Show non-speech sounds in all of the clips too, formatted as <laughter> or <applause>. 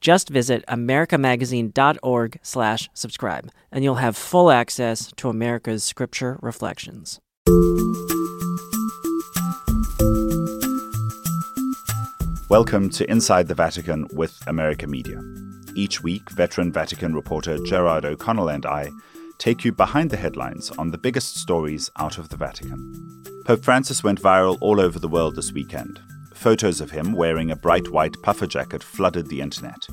Just visit americamagazine.org slash subscribe, and you'll have full access to America's Scripture Reflections. Welcome to Inside the Vatican with America Media. Each week, veteran Vatican reporter Gerard O'Connell and I take you behind the headlines on the biggest stories out of the Vatican. Pope Francis went viral all over the world this weekend, Photos of him wearing a bright white puffer jacket flooded the internet.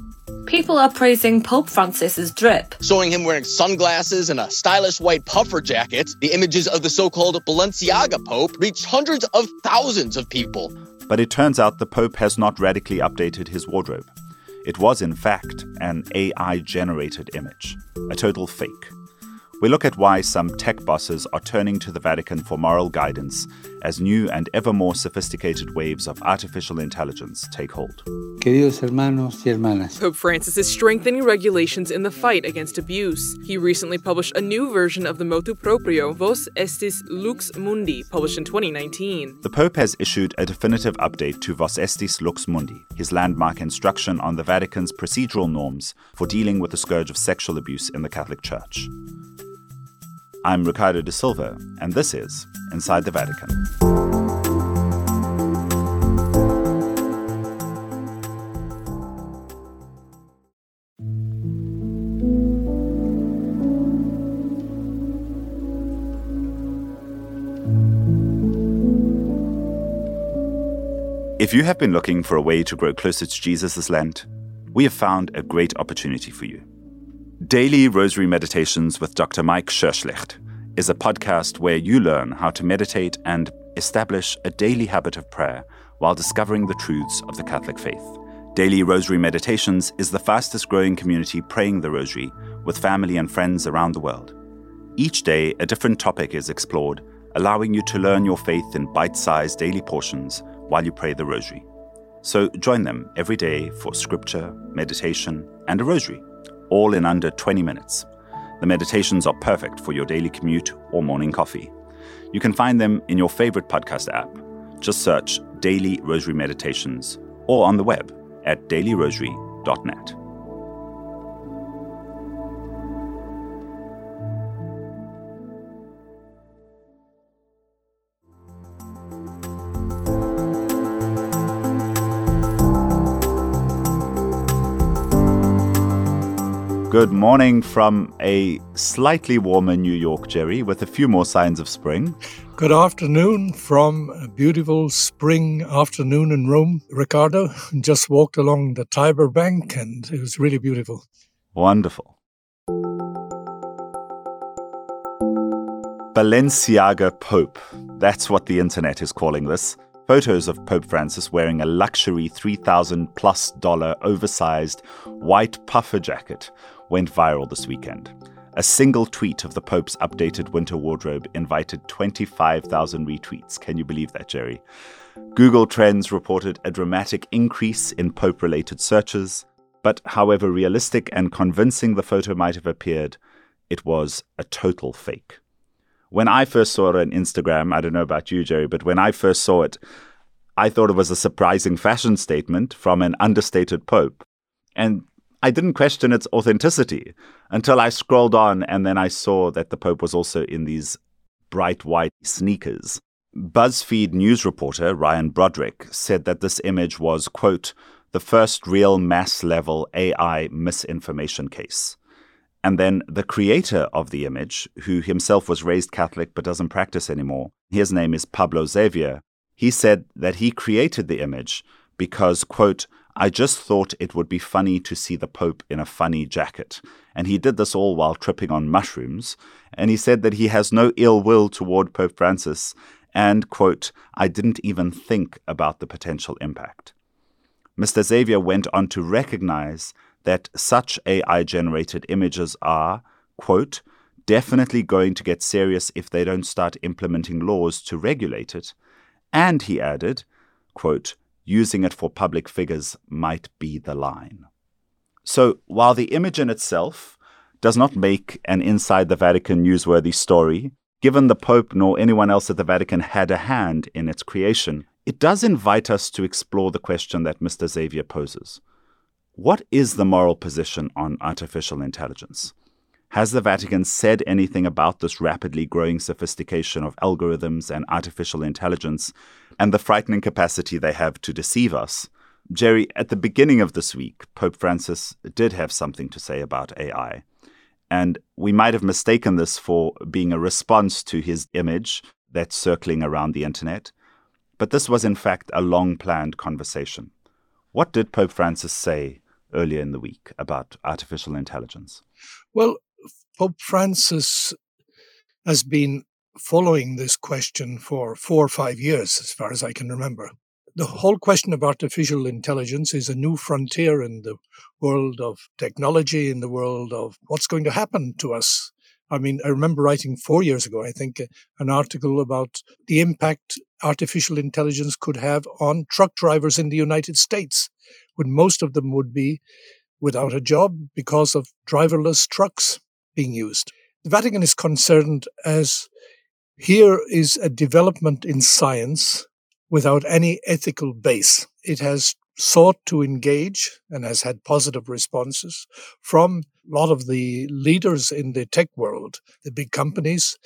People are praising Pope Francis's drip. Showing him wearing sunglasses and a stylish white puffer jacket, the images of the so called Balenciaga Pope reached hundreds of thousands of people. But it turns out the Pope has not radically updated his wardrobe. It was, in fact, an AI generated image, a total fake. We look at why some tech bosses are turning to the Vatican for moral guidance as new and ever more sophisticated waves of artificial intelligence take hold. Queridos hermanos y hermanas. Pope Francis is strengthening regulations in the fight against abuse. He recently published a new version of the motu proprio Vos Estis Lux Mundi, published in 2019. The Pope has issued a definitive update to Vos Estis Lux Mundi, his landmark instruction on the Vatican's procedural norms for dealing with the scourge of sexual abuse in the Catholic Church. I'm Ricardo da Silva, and this is Inside the Vatican. If you have been looking for a way to grow closer to Jesus this Lent, we have found a great opportunity for you. Daily Rosary Meditations with Dr. Mike Scherschligt is a podcast where you learn how to meditate and establish a daily habit of prayer while discovering the truths of the Catholic faith. Daily Rosary Meditations is the fastest growing community praying the Rosary with family and friends around the world. Each day, a different topic is explored, allowing you to learn your faith in bite sized daily portions while you pray the Rosary. So join them every day for scripture, meditation, and a Rosary all in under 20 minutes. The meditations are perfect for your daily commute or morning coffee. You can find them in your favorite podcast app. Just search Daily Rosary Meditations or on the web at dailyrosary.net. Good morning from a slightly warmer New York, Jerry, with a few more signs of spring. Good afternoon from a beautiful spring afternoon in Rome, Ricardo. <laughs> Just walked along the Tiber bank and it was really beautiful. Wonderful. Balenciaga Pope. That's what the internet is calling this. Photos of Pope Francis wearing a luxury 3000 plus dollar oversized white puffer jacket went viral this weekend. A single tweet of the Pope's updated winter wardrobe invited 25,000 retweets. Can you believe that, Jerry? Google Trends reported a dramatic increase in Pope related searches, but however realistic and convincing the photo might have appeared, it was a total fake. When I first saw it on Instagram, I don't know about you, Jerry, but when I first saw it, I thought it was a surprising fashion statement from an understated Pope. And I didn't question its authenticity until I scrolled on and then I saw that the Pope was also in these bright white sneakers. BuzzFeed news reporter Ryan Broderick said that this image was, quote, the first real mass level AI misinformation case. And then the creator of the image, who himself was raised Catholic but doesn't practice anymore, his name is Pablo Xavier, he said that he created the image because, quote, I just thought it would be funny to see the Pope in a funny jacket. And he did this all while tripping on mushrooms. And he said that he has no ill will toward Pope Francis. And, quote, I didn't even think about the potential impact. Mr. Xavier went on to recognize that such AI generated images are, quote, definitely going to get serious if they don't start implementing laws to regulate it. And he added, quote, using it for public figures might be the line. So while the image in itself does not make an inside the Vatican newsworthy story, given the Pope nor anyone else at the Vatican had a hand in its creation, it does invite us to explore the question that Mr. Xavier poses. What is the moral position on artificial intelligence? Has the Vatican said anything about this rapidly growing sophistication of algorithms and artificial intelligence and the frightening capacity they have to deceive us? Jerry, at the beginning of this week, Pope Francis did have something to say about AI. And we might have mistaken this for being a response to his image that's circling around the internet. But this was, in fact, a long planned conversation. What did Pope Francis say earlier in the week about artificial intelligence? Well, Pope Francis has been following this question for four or five years, as far as I can remember. The whole question of artificial intelligence is a new frontier in the world of technology, in the world of what's going to happen to us. I mean, I remember writing four years ago, I think, an article about the impact artificial intelligence could have on truck drivers in the United States, when most of them would be without a job because of driverless trucks being used. The Vatican is concerned as here is a development in science without any ethical base. It has sought to engage and has had positive responses from a lot of the leaders in the tech world, the big companies.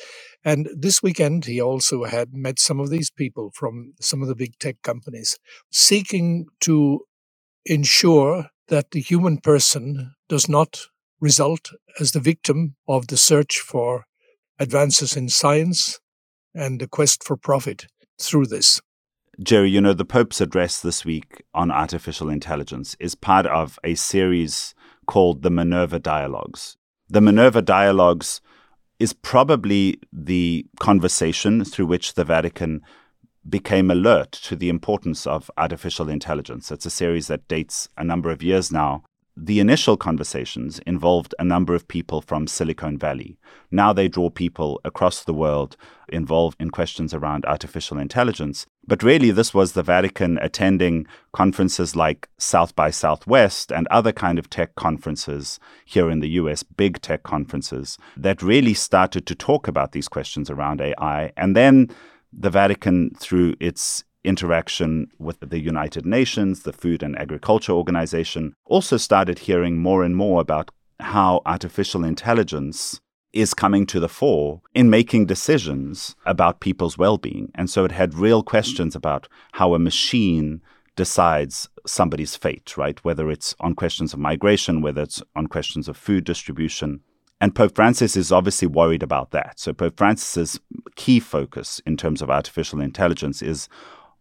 And this weekend, he also had met some of these people from some of the big tech companies, seeking to ensure that the human person does not result as the victim of the search for advances in science and the quest for profit through this. Jerry, you know, the Pope's address this week on artificial intelligence is part of a series called the Minerva Dialogues. The Minerva Dialogues is probably the conversation through which the Vatican became alert to the importance of artificial intelligence. It's a series that dates a number of years now the initial conversations involved a number of people from Silicon Valley. Now they draw people across the world involved in questions around artificial intelligence. But really, this was the Vatican attending conferences like South by Southwest and other kind of tech conferences here in the US, big tech conferences, that really started to talk about these questions around AI. And then the Vatican, through its interaction with the United Nations, the Food and Agriculture Organization, also started hearing more and more about how artificial intelligence is coming to the fore in making decisions about people's well being. And so it had real questions about how a machine decides somebody's fate, right? Whether it's on questions of migration, whether it's on questions of food distribution. And Pope Francis is obviously worried about that. So Pope Francis's key focus in terms of artificial intelligence is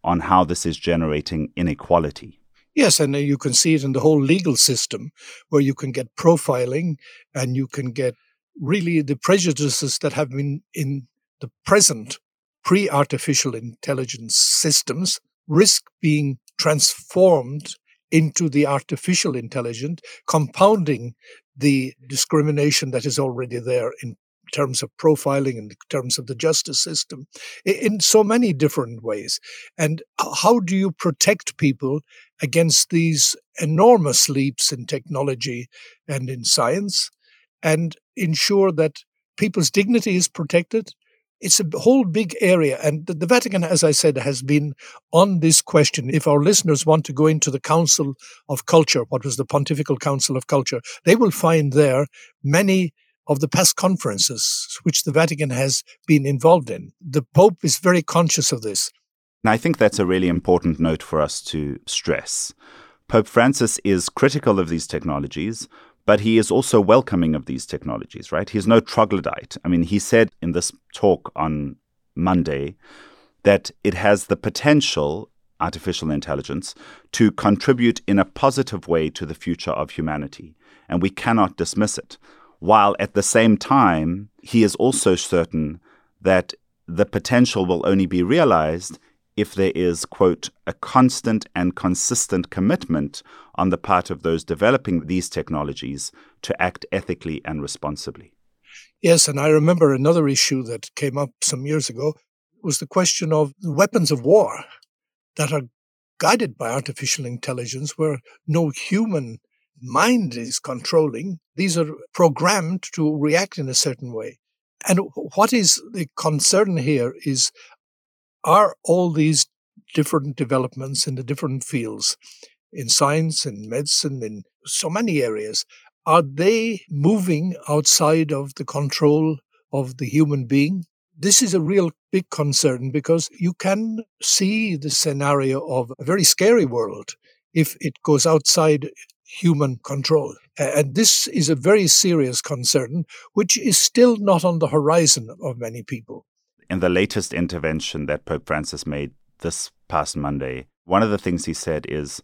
on how this is generating inequality. Yes, and you can see it in the whole legal system where you can get profiling and you can get really the prejudices that have been in the present pre artificial intelligence systems risk being transformed into the artificial intelligent, compounding the discrimination that is already there in terms of profiling, in terms of the justice system, in so many different ways. And how do you protect people against these enormous leaps in technology and in science and ensure that people's dignity is protected? It's a whole big area. And the, Vatican, as I said, has been on this question. If our listeners want to go into the Council of Culture, what was the Pontifical Council of Culture, they will find there many of the past conferences which the Vatican has been involved in. The Pope is very conscious of this. And I think that's a really important note for us to stress. Pope Francis is critical of these technologies, but he is also welcoming of these technologies, right? He's no troglodyte. I mean, he said in this talk on Monday that it has the potential, artificial intelligence, to contribute in a positive way to the future of humanity. And we cannot dismiss it while at the same time, he is also certain that the potential will only be realized if there is, quote, a constant and consistent commitment on the part of those developing these technologies to act ethically and responsibly. Yes, and I remember another issue that came up some years ago was the question of weapons of war that are guided by artificial intelligence, where no human mind is controlling. These are programmed to react in a certain way. And what is the concern here is are all these different developments in the different fields, in science, in medicine, in so many areas, are they moving outside of the control of the human being? This is a real big concern because you can see the scenario of a very scary world if it goes outside human control. And this is a very serious concern, which is still not on the horizon of many people. In the latest intervention that Pope Francis made this past Monday, one of the things he said is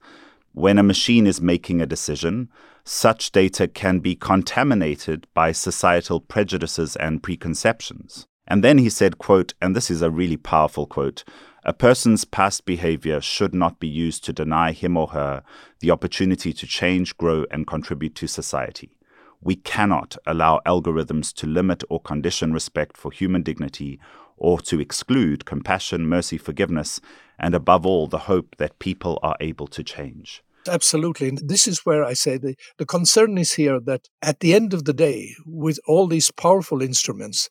when a machine is making a decision, such data can be contaminated by societal prejudices and preconceptions. And then he said, quote, and this is a really powerful quote, a person's past behavior should not be used to deny him or her the opportunity to change, grow, and contribute to society. We cannot allow algorithms to limit or condition respect for human dignity or to exclude compassion, mercy, forgiveness, and above all, the hope that people are able to change. Absolutely. And this is where I say the, the concern is here that at the end of the day, with all these powerful instruments,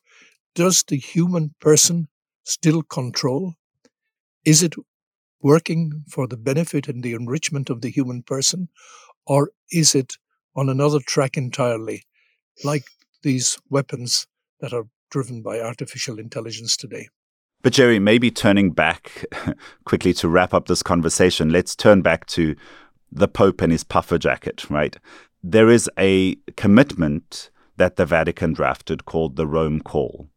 does the human person still control? Is it working for the benefit and the enrichment of the human person? Or is it on another track entirely, like these weapons that are driven by artificial intelligence today? But Jerry, maybe turning back <laughs> quickly to wrap up this conversation, let's turn back to the Pope and his puffer jacket, right? There is a commitment that the Vatican drafted called the Rome Call.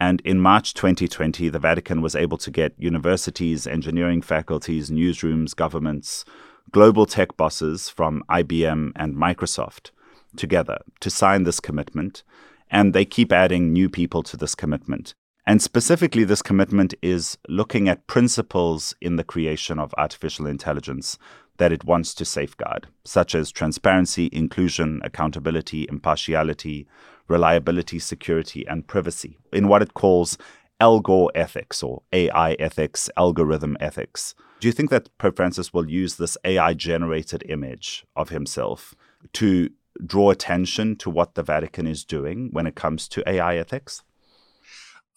And in March 2020, the Vatican was able to get universities, engineering faculties, newsrooms, governments, global tech bosses from IBM and Microsoft together to sign this commitment. And they keep adding new people to this commitment. And specifically, this commitment is looking at principles in the creation of artificial intelligence that it wants to safeguard, such as transparency, inclusion, accountability, impartiality, reliability, security, and privacy, in what it calls algor ethics or AI ethics, algorithm ethics. Do you think that Pope Francis will use this AI generated image of himself to draw attention to what the Vatican is doing when it comes to AI ethics?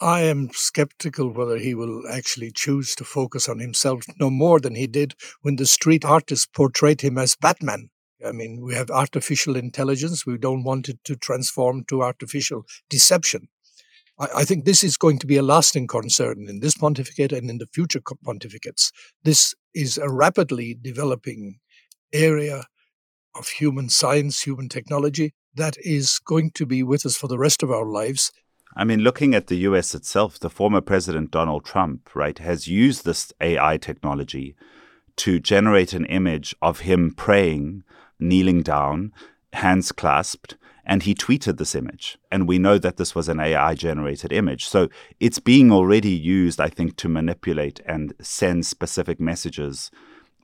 I am skeptical whether he will actually choose to focus on himself no more than he did when the street artists portrayed him as Batman. I mean, we have artificial intelligence. We don't want it to transform to artificial deception. I, I think this is going to be a lasting concern in this pontificate and in the future pontificates. This is a rapidly developing area of human science, human technology that is going to be with us for the rest of our lives. I mean, looking at the US itself, the former president Donald Trump, right, has used this AI technology to generate an image of him praying, kneeling down, hands clasped, and he tweeted this image. And we know that this was an AI generated image. So it's being already used, I think, to manipulate and send specific messages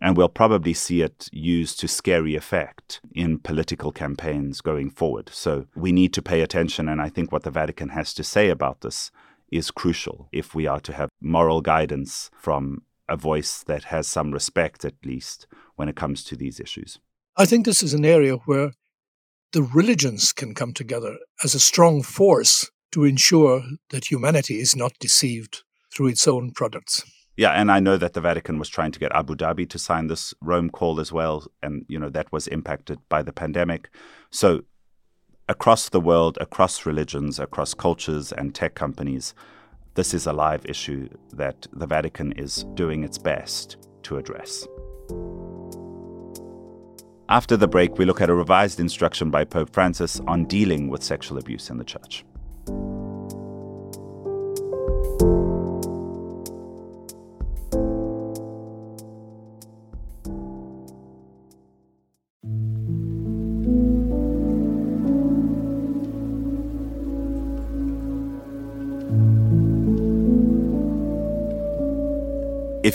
and we'll probably see it used to scary effect in political campaigns going forward. So we need to pay attention. And I think what the Vatican has to say about this is crucial if we are to have moral guidance from a voice that has some respect, at least, when it comes to these issues. I think this is an area where the religions can come together as a strong force to ensure that humanity is not deceived through its own products. Yeah, and I know that the Vatican was trying to get Abu Dhabi to sign this Rome call as well, and you know that was impacted by the pandemic. So across the world, across religions, across cultures and tech companies, this is a live issue that the Vatican is doing its best to address. After the break, we look at a revised instruction by Pope Francis on dealing with sexual abuse in the church.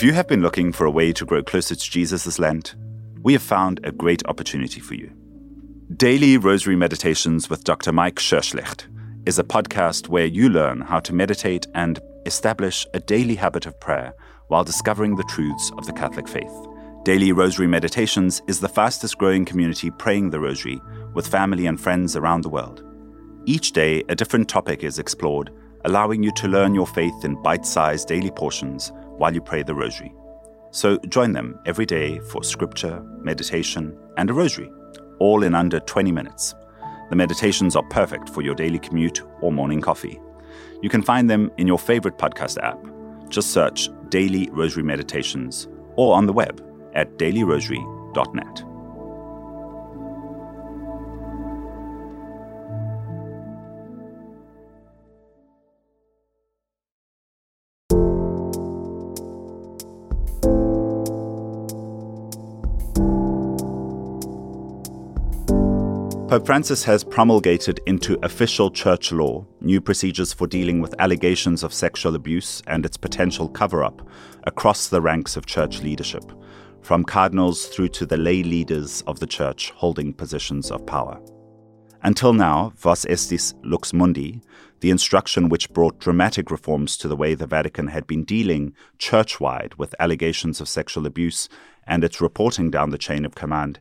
If you have been looking for a way to grow closer to Jesus this Lent, we have found a great opportunity for you. Daily Rosary Meditations with Dr. Mike Scherschligt is a podcast where you learn how to meditate and establish a daily habit of prayer while discovering the truths of the Catholic faith. Daily Rosary Meditations is the fastest growing community praying the Rosary with family and friends around the world. Each day, a different topic is explored, allowing you to learn your faith in bite sized daily portions while you pray the Rosary. So join them every day for scripture, meditation, and a Rosary, all in under 20 minutes. The meditations are perfect for your daily commute or morning coffee. You can find them in your favorite podcast app. Just search Daily Rosary Meditations or on the web at dailyrosary.net. Pope Francis has promulgated into official church law new procedures for dealing with allegations of sexual abuse and its potential cover up across the ranks of church leadership, from cardinals through to the lay leaders of the church holding positions of power. Until now, Vos Estis Lux Mundi, the instruction which brought dramatic reforms to the way the Vatican had been dealing church wide with allegations of sexual abuse and its reporting down the chain of command,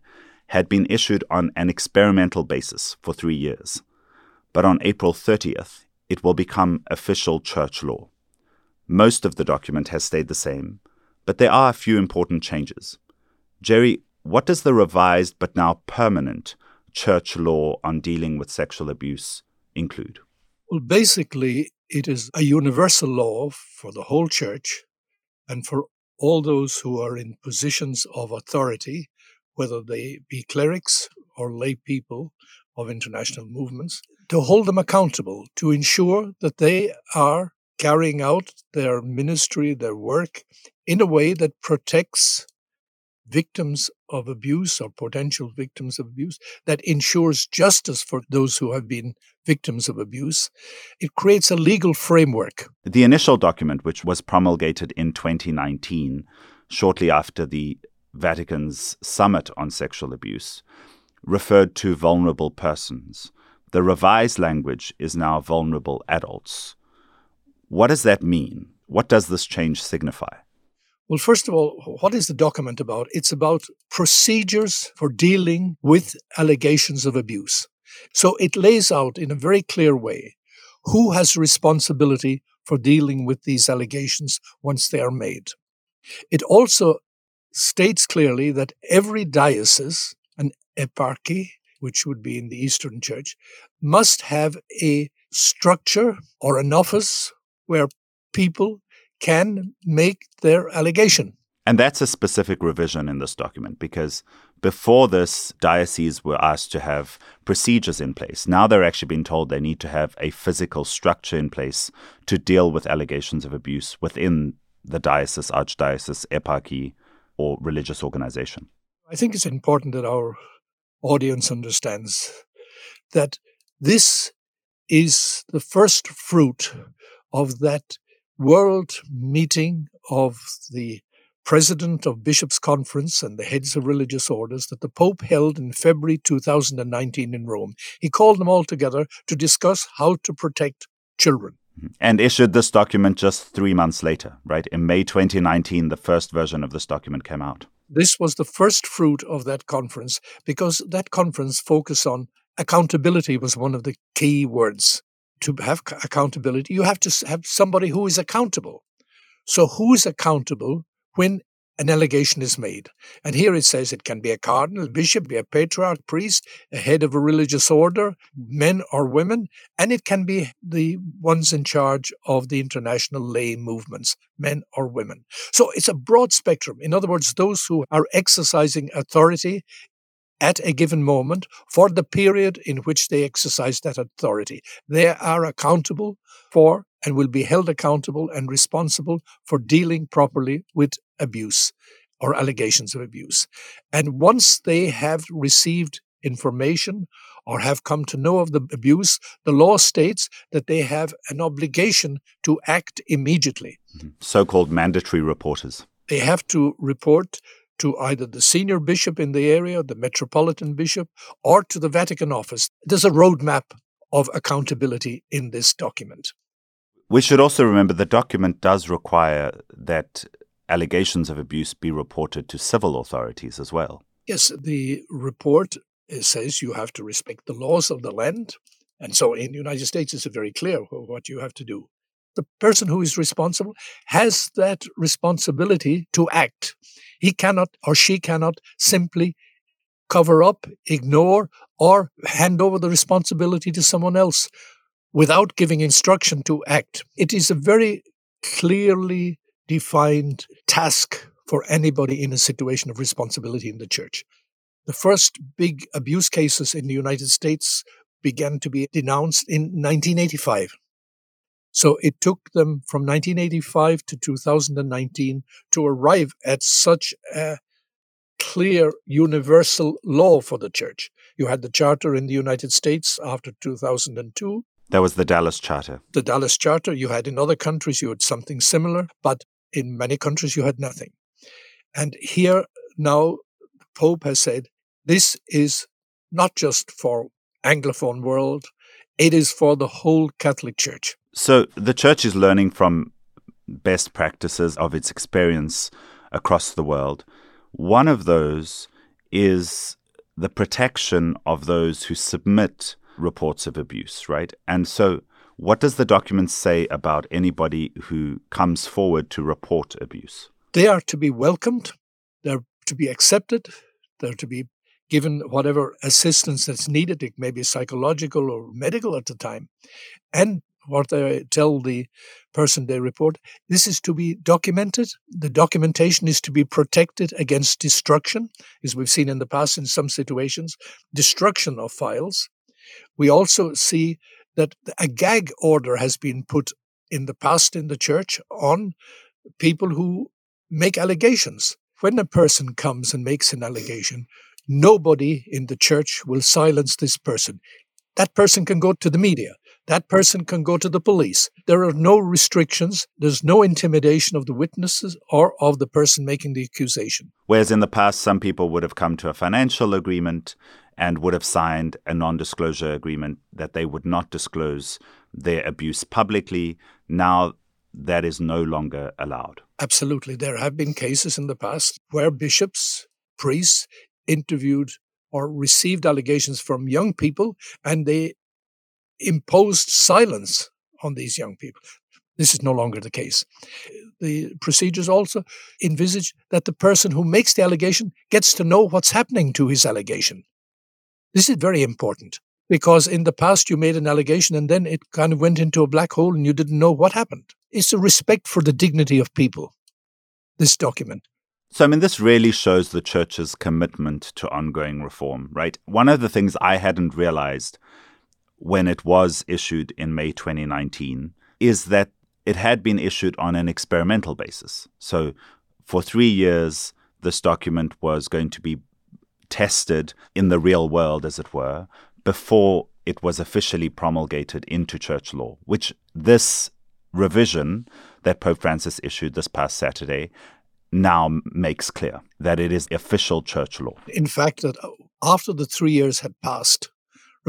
had been issued on an experimental basis for three years. But on April 30th, it will become official church law. Most of the document has stayed the same, but there are a few important changes. Jerry, what does the revised but now permanent church law on dealing with sexual abuse include? Well, basically, it is a universal law for the whole church and for all those who are in positions of authority whether they be clerics or lay people of international movements, to hold them accountable, to ensure that they are carrying out their ministry, their work, in a way that protects victims of abuse or potential victims of abuse, that ensures justice for those who have been victims of abuse. It creates a legal framework. The initial document, which was promulgated in 2019, shortly after the Vatican's Summit on Sexual Abuse, referred to vulnerable persons. The revised language is now vulnerable adults. What does that mean? What does this change signify? Well, first of all, what is the document about? It's about procedures for dealing with allegations of abuse. So it lays out in a very clear way who has responsibility for dealing with these allegations once they are made. It also states clearly that every diocese, an eparchy, which would be in the Eastern Church, must have a structure or an office where people can make their allegation. And that's a specific revision in this document because before this, dioceses were asked to have procedures in place. Now they're actually being told they need to have a physical structure in place to deal with allegations of abuse within the diocese, archdiocese, eparchy, or religious organization? I think it's important that our audience understands that this is the first fruit of that world meeting of the president of bishops conference and the heads of religious orders that the pope held in february 2019 in rome he called them all together to discuss how to protect children and issued this document just three months later, right? In May 2019, the first version of this document came out. This was the first fruit of that conference because that conference focused on accountability was one of the key words. To have accountability, you have to have somebody who is accountable. So, who is accountable when an allegation is made. And here it says it can be a cardinal, bishop, be a patriarch, priest, a head of a religious order, men or women, and it can be the ones in charge of the international lay movements, men or women. So it's a broad spectrum. In other words, those who are exercising authority at a given moment for the period in which they exercise that authority. They are accountable for and will be held accountable and responsible for dealing properly with abuse or allegations of abuse. And once they have received information or have come to know of the abuse, the law states that they have an obligation to act immediately. Mm-hmm. So called mandatory reporters. they have to report to either the senior bishop in the area, the metropolitan bishop, or to the Vatican office. There's a roadmap of accountability in this document. We should also remember the document does require that allegations of abuse be reported to civil authorities as well. Yes, the report says you have to respect the laws of the land. And so in the United States, it's very clear what you have to do. The person who is responsible has that responsibility to act. He cannot or she cannot simply cover up, ignore, or hand over the responsibility to someone else without giving instruction to act. It is a very clearly defined task for anybody in a situation of responsibility in the church. The first big abuse cases in the United States began to be denounced in 1985. So it took them from 1985 to 2019 to arrive at such a clear universal law for the church. You had the charter in the United States after 2002. That was the Dallas Charter. The Dallas Charter. You had in other countries, you had something similar, but in many countries, you had nothing. And here now, the Pope has said this is not just for Anglophone world, it is for the whole Catholic Church. So the church is learning from best practices of its experience across the world. One of those is the protection of those who submit reports of abuse, right? And so, what does the document say about anybody who comes forward to report abuse? They are to be welcomed, they're to be accepted, they're to be given whatever assistance that's needed. It may be psychological or medical at the time. And what they tell the person they report, this is to be documented. The documentation is to be protected against destruction, as we've seen in the past in some situations, destruction of files. We also see that a gag order has been put in the past in the church on people who make allegations. When a person comes and makes an allegation, nobody in the church will silence this person. That person can go to the media. That person can go to the police. There are no restrictions. There's no intimidation of the witnesses or of the person making the accusation. Whereas in the past, some people would have come to a financial agreement and would have signed a non disclosure agreement that they would not disclose their abuse publicly. Now, that is no longer allowed. Absolutely. There have been cases in the past where bishops, priests interviewed or received allegations from young people and they imposed silence on these young people. This is no longer the case. The procedures also envisage that the person who makes the allegation gets to know what's happening to his allegation. This is very important because in the past you made an allegation and then it kind of went into a black hole and you didn't know what happened. It's a respect for the dignity of people, this document. So, I mean, this really shows the church's commitment to ongoing reform, right? One of the things I hadn't realized when it was issued in May 2019 is that it had been issued on an experimental basis. So, for three years, this document was going to be tested in the real world, as it were, before it was officially promulgated into church law, which this revision that Pope Francis issued this past Saturday now makes clear that it is official church law. In fact, that after the three years had passed,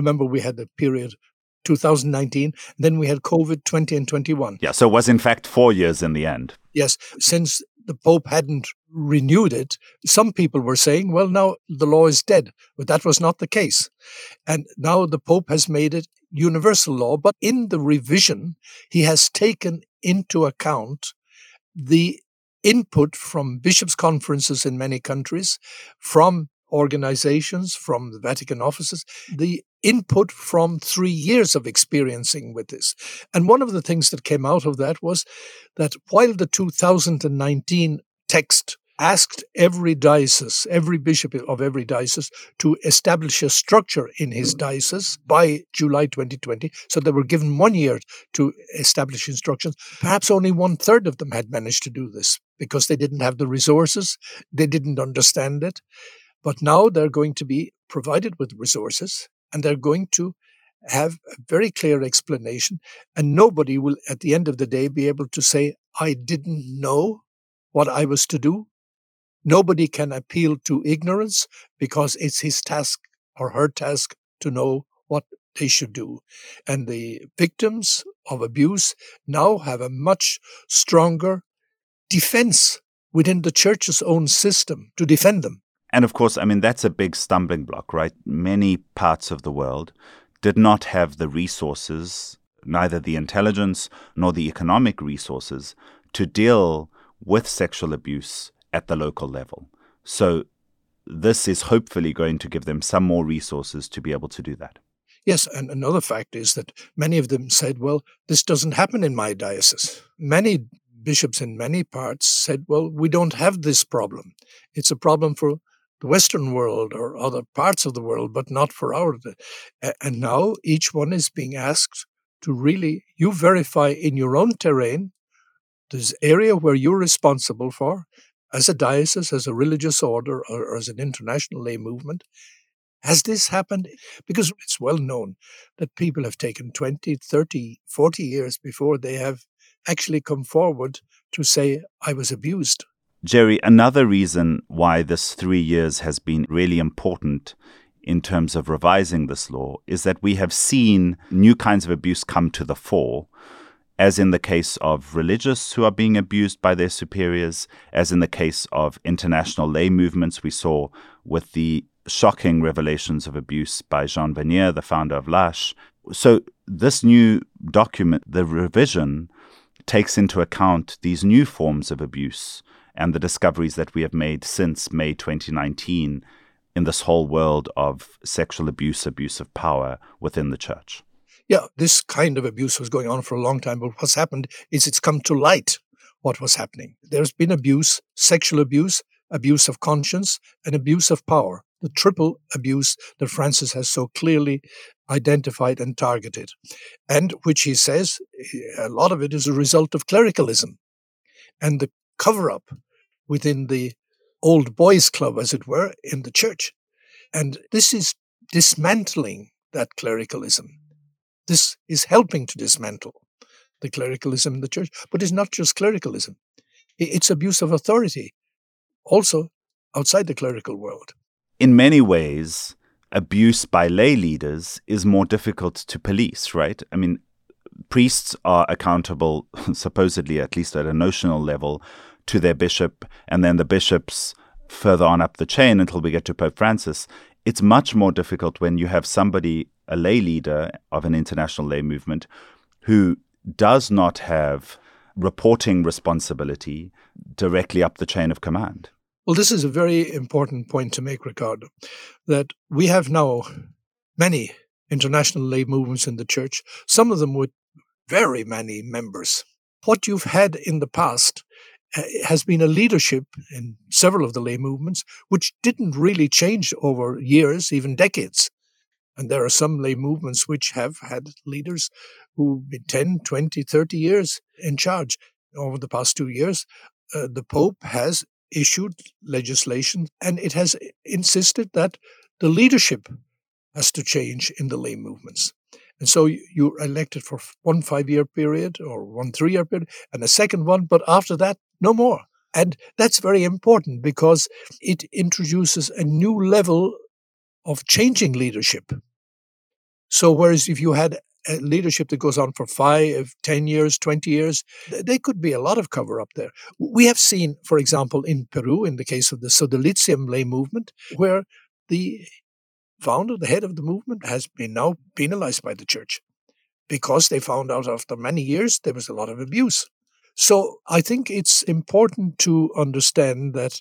Remember, we had the period 2019, then we had COVID 20 and 21. Yeah, so it was in fact four years in the end. Yes, since the Pope hadn't renewed it, some people were saying, well, now the law is dead. But that was not the case. And now the Pope has made it universal law. But in the revision, he has taken into account the input from bishops' conferences in many countries, from organizations, from the Vatican offices, the input from three years of experiencing with this. And one of the things that came out of that was that while the 2019 text asked every diocese, every bishop of every diocese, to establish a structure in his diocese by July 2020. So they were given one year to establish instructions. Perhaps only one third of them had managed to do this because they didn't have the resources, they didn't understand it. But now they're going to be provided with resources and they're going to have a very clear explanation. And nobody will, at the end of the day, be able to say, I didn't know what I was to do. Nobody can appeal to ignorance because it's his task or her task to know what they should do. And the victims of abuse now have a much stronger defense within the church's own system to defend them. And of course, I mean, that's a big stumbling block, right? Many parts of the world did not have the resources, neither the intelligence nor the economic resources, to deal with sexual abuse at the local level. So, this is hopefully going to give them some more resources to be able to do that. Yes, and another fact is that many of them said, well, this doesn't happen in my diocese. Many bishops in many parts said, well, we don't have this problem. It's a problem for the Western world or other parts of the world, but not for our. And now each one is being asked to really, you verify in your own terrain, this area where you're responsible for, as a diocese, as a religious order, or as an international lay movement, has this happened? Because it's well known that people have taken 20, 30, 40 years before they have actually come forward to say, I was abused. Jerry, another reason why this three years has been really important in terms of revising this law is that we have seen new kinds of abuse come to the fore, as in the case of religious who are being abused by their superiors, as in the case of international lay movements we saw with the shocking revelations of abuse by Jean Vanier, the founder of L'Arche. So, this new document, the revision, takes into account these new forms of abuse and the discoveries that we have made since May 2019 in this whole world of sexual abuse, abuse of power within the church. Yeah, this kind of abuse was going on for a long time, but what's happened is it's come to light what was happening. There's been abuse, sexual abuse, abuse of conscience, and abuse of power the triple abuse that Francis has so clearly identified and targeted, and which he says a lot of it is a result of clericalism and the cover up within the old boys' club, as it were, in the church. And this is dismantling that clericalism. This is helping to dismantle the clericalism in the church. But it's not just clericalism, it's abuse of authority, also outside the clerical world in many ways, abuse by lay leaders is more difficult to police, right? I mean, priests are accountable, <laughs> supposedly, at least at a notional level, to their bishop, and then the bishops further on up the chain until we get to Pope Francis. It's much more difficult when you have somebody, a lay leader of an international lay movement, who does not have reporting responsibility directly up the chain of command. Well, this is a very important point to make, Ricardo, that we have now many international lay movements in the church, some of them with very many members. What you've had in the past has been a leadership in several of the lay movements, which didn't really change over years, even decades. And there are some lay movements which have had leaders who've been 10, 20, 30 years in charge. Over the past two years, uh, the Pope has issued legislation and it has insisted that the leadership has to change in the lay movements. And so you're elected for one five year period or one three year period and a second one, but after that, no more. And that's very important because it introduces a new level of changing leadership. So, whereas if you had a leadership that goes on for five, 10 years, 20 years, there could be a lot of cover up there. We have seen, for example, in Peru, in the case of the Sodalicium lay movement, where the founder, the head of the movement, has been now penalized by the church because they found out after many years there was a lot of abuse. So I think it's important to understand that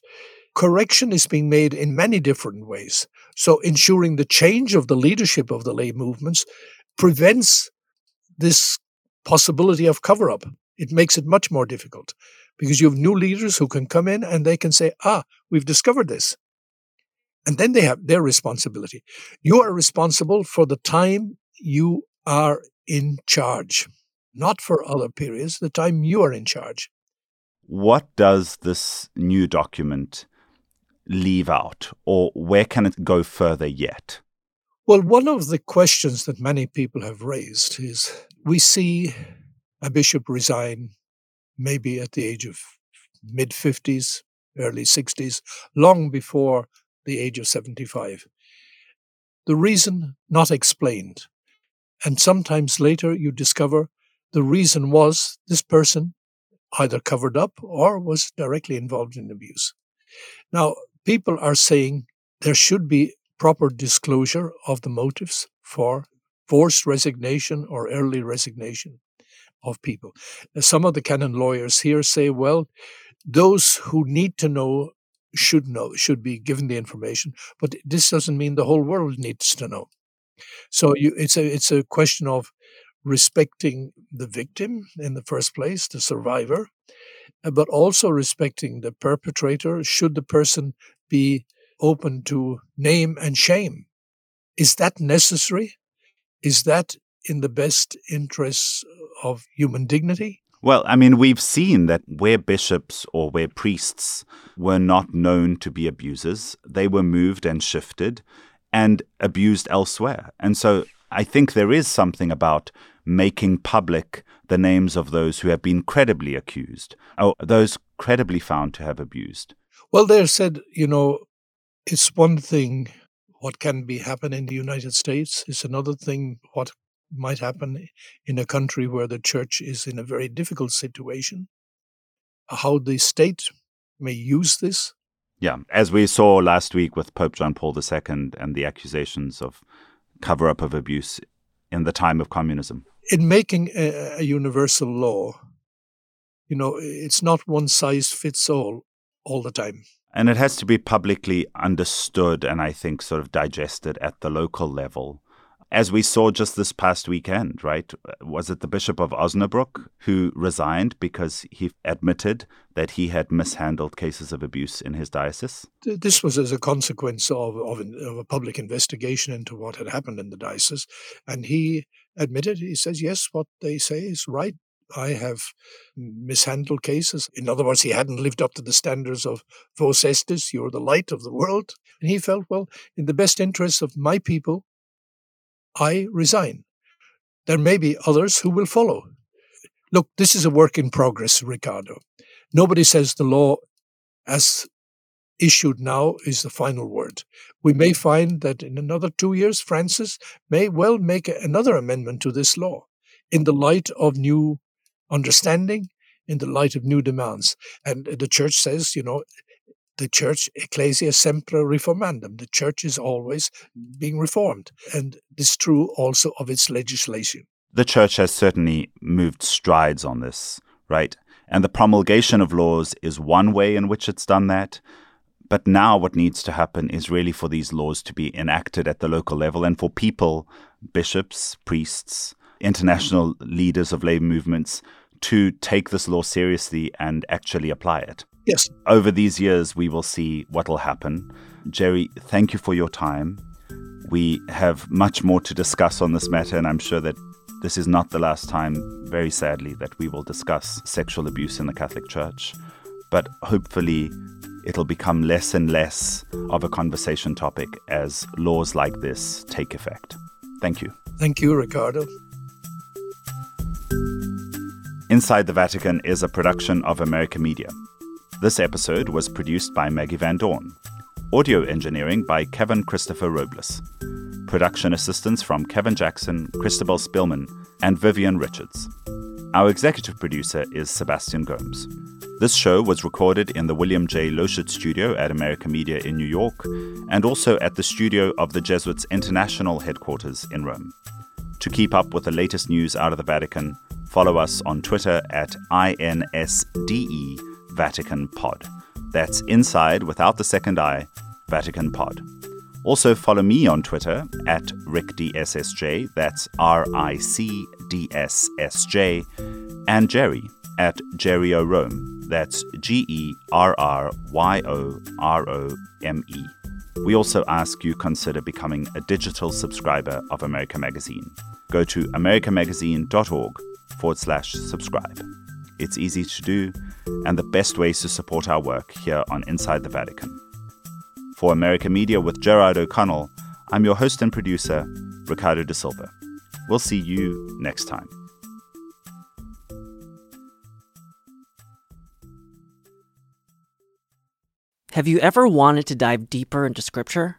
correction is being made in many different ways. So ensuring the change of the leadership of the lay movements prevents this possibility of cover up. It makes it much more difficult because you have new leaders who can come in and they can say, ah, we've discovered this. And then they have their responsibility. You are responsible for the time you are in charge, not for other periods, the time you are in charge. What does this new document leave out, or where can it go further yet? Well, one of the questions that many people have raised is we see a bishop resign maybe at the age of mid 50s, early 60s, long before the age of 75. The reason not explained. And sometimes later you discover the reason was this person either covered up or was directly involved in abuse. Now, people are saying there should be proper disclosure of the motives for forced resignation or early resignation of people. Some of the canon lawyers here say, well, those who need to know should know, should be given the information, but this doesn't mean the whole world needs to know. So you, it's a it's a question of respecting the victim in the first place, the survivor, uh, but also respecting the perpetrator should the person be open to name and shame. Is that necessary? Is that in the best interests of human dignity? Well, I mean, we've seen that where bishops or where priests were not known to be abusers, they were moved and shifted and abused elsewhere. And so I think there is something about making public the names of those who have been credibly accused or those credibly found to have abused. Well, they said, you know, it's one thing what can be happen in the United States. It's another thing what might happen in a country where the church is in a very difficult situation. How the state may use this. Yeah, as we saw last week with Pope John Paul II and the accusations of cover up of abuse in the time of communism. In making a, a universal law, you know, it's not one size fits all all the time. And it has to be publicly understood and I think sort of digested at the local level. As we saw just this past weekend, right? Was it the Bishop of Osnabrück who resigned because he admitted that he had mishandled cases of abuse in his diocese? This was as a consequence of, of, of a public investigation into what had happened in the diocese. And he admitted, he says, yes, what they say is right. I have mishandled cases. In other words, he hadn't lived up to the standards of Vos Estis, you're the light of the world. And he felt, well, in the best interests of my people, I resign. There may be others who will follow. Look, this is a work in progress, Ricardo. Nobody says the law as issued now is the final word. We may find that in another two years, Francis may well make another amendment to this law in the light of new understanding in the light of new demands. And the church says, you know, the church, ecclesia sempre reformandum, the church is always being reformed. And this is true also of its legislation. The church has certainly moved strides on this, right? And the promulgation of laws is one way in which it's done that. But now, what needs to happen is really for these laws to be enacted at the local level and for people, bishops, priests, international leaders of labor movements to take this law seriously and actually apply it. Yes. Over these years, we will see what will happen. Gerry, thank you for your time. We have much more to discuss on this matter, and I'm sure that this is not the last time, very sadly, that we will discuss sexual abuse in the Catholic Church. But hopefully, it'll become less and less of a conversation topic as laws like this take effect. Thank you. Thank you, Ricardo. Inside the Vatican is a production of America Media. This episode was produced by Maggie Van Dorn. Audio engineering by Kevin Christopher Robles. Production assistance from Kevin Jackson, Christabel Spillman, and Vivian Richards. Our executive producer is Sebastian Gomes. This show was recorded in the William J. Loschert studio at America Media in New York and also at the studio of the Jesuits' international headquarters in Rome. To keep up with the latest news out of the Vatican, follow us on Twitter at INSDE Vatican Pod. That's inside without the second I, Vatican Pod. Also follow me on Twitter at RickDSSJ, that's R I C D S S J, and Gerry at Gerry that's G E R R Y O R O M E. We also ask you consider becoming a digital subscriber of America Magazine. Go to americamagazine.org forward slash subscribe. It's easy to do and the best ways to support our work here on Inside the Vatican. For America Media with Gerard O'Connell, I'm your host and producer, Ricardo da Silva. We'll see you next time. Have you ever wanted to dive deeper into Scripture?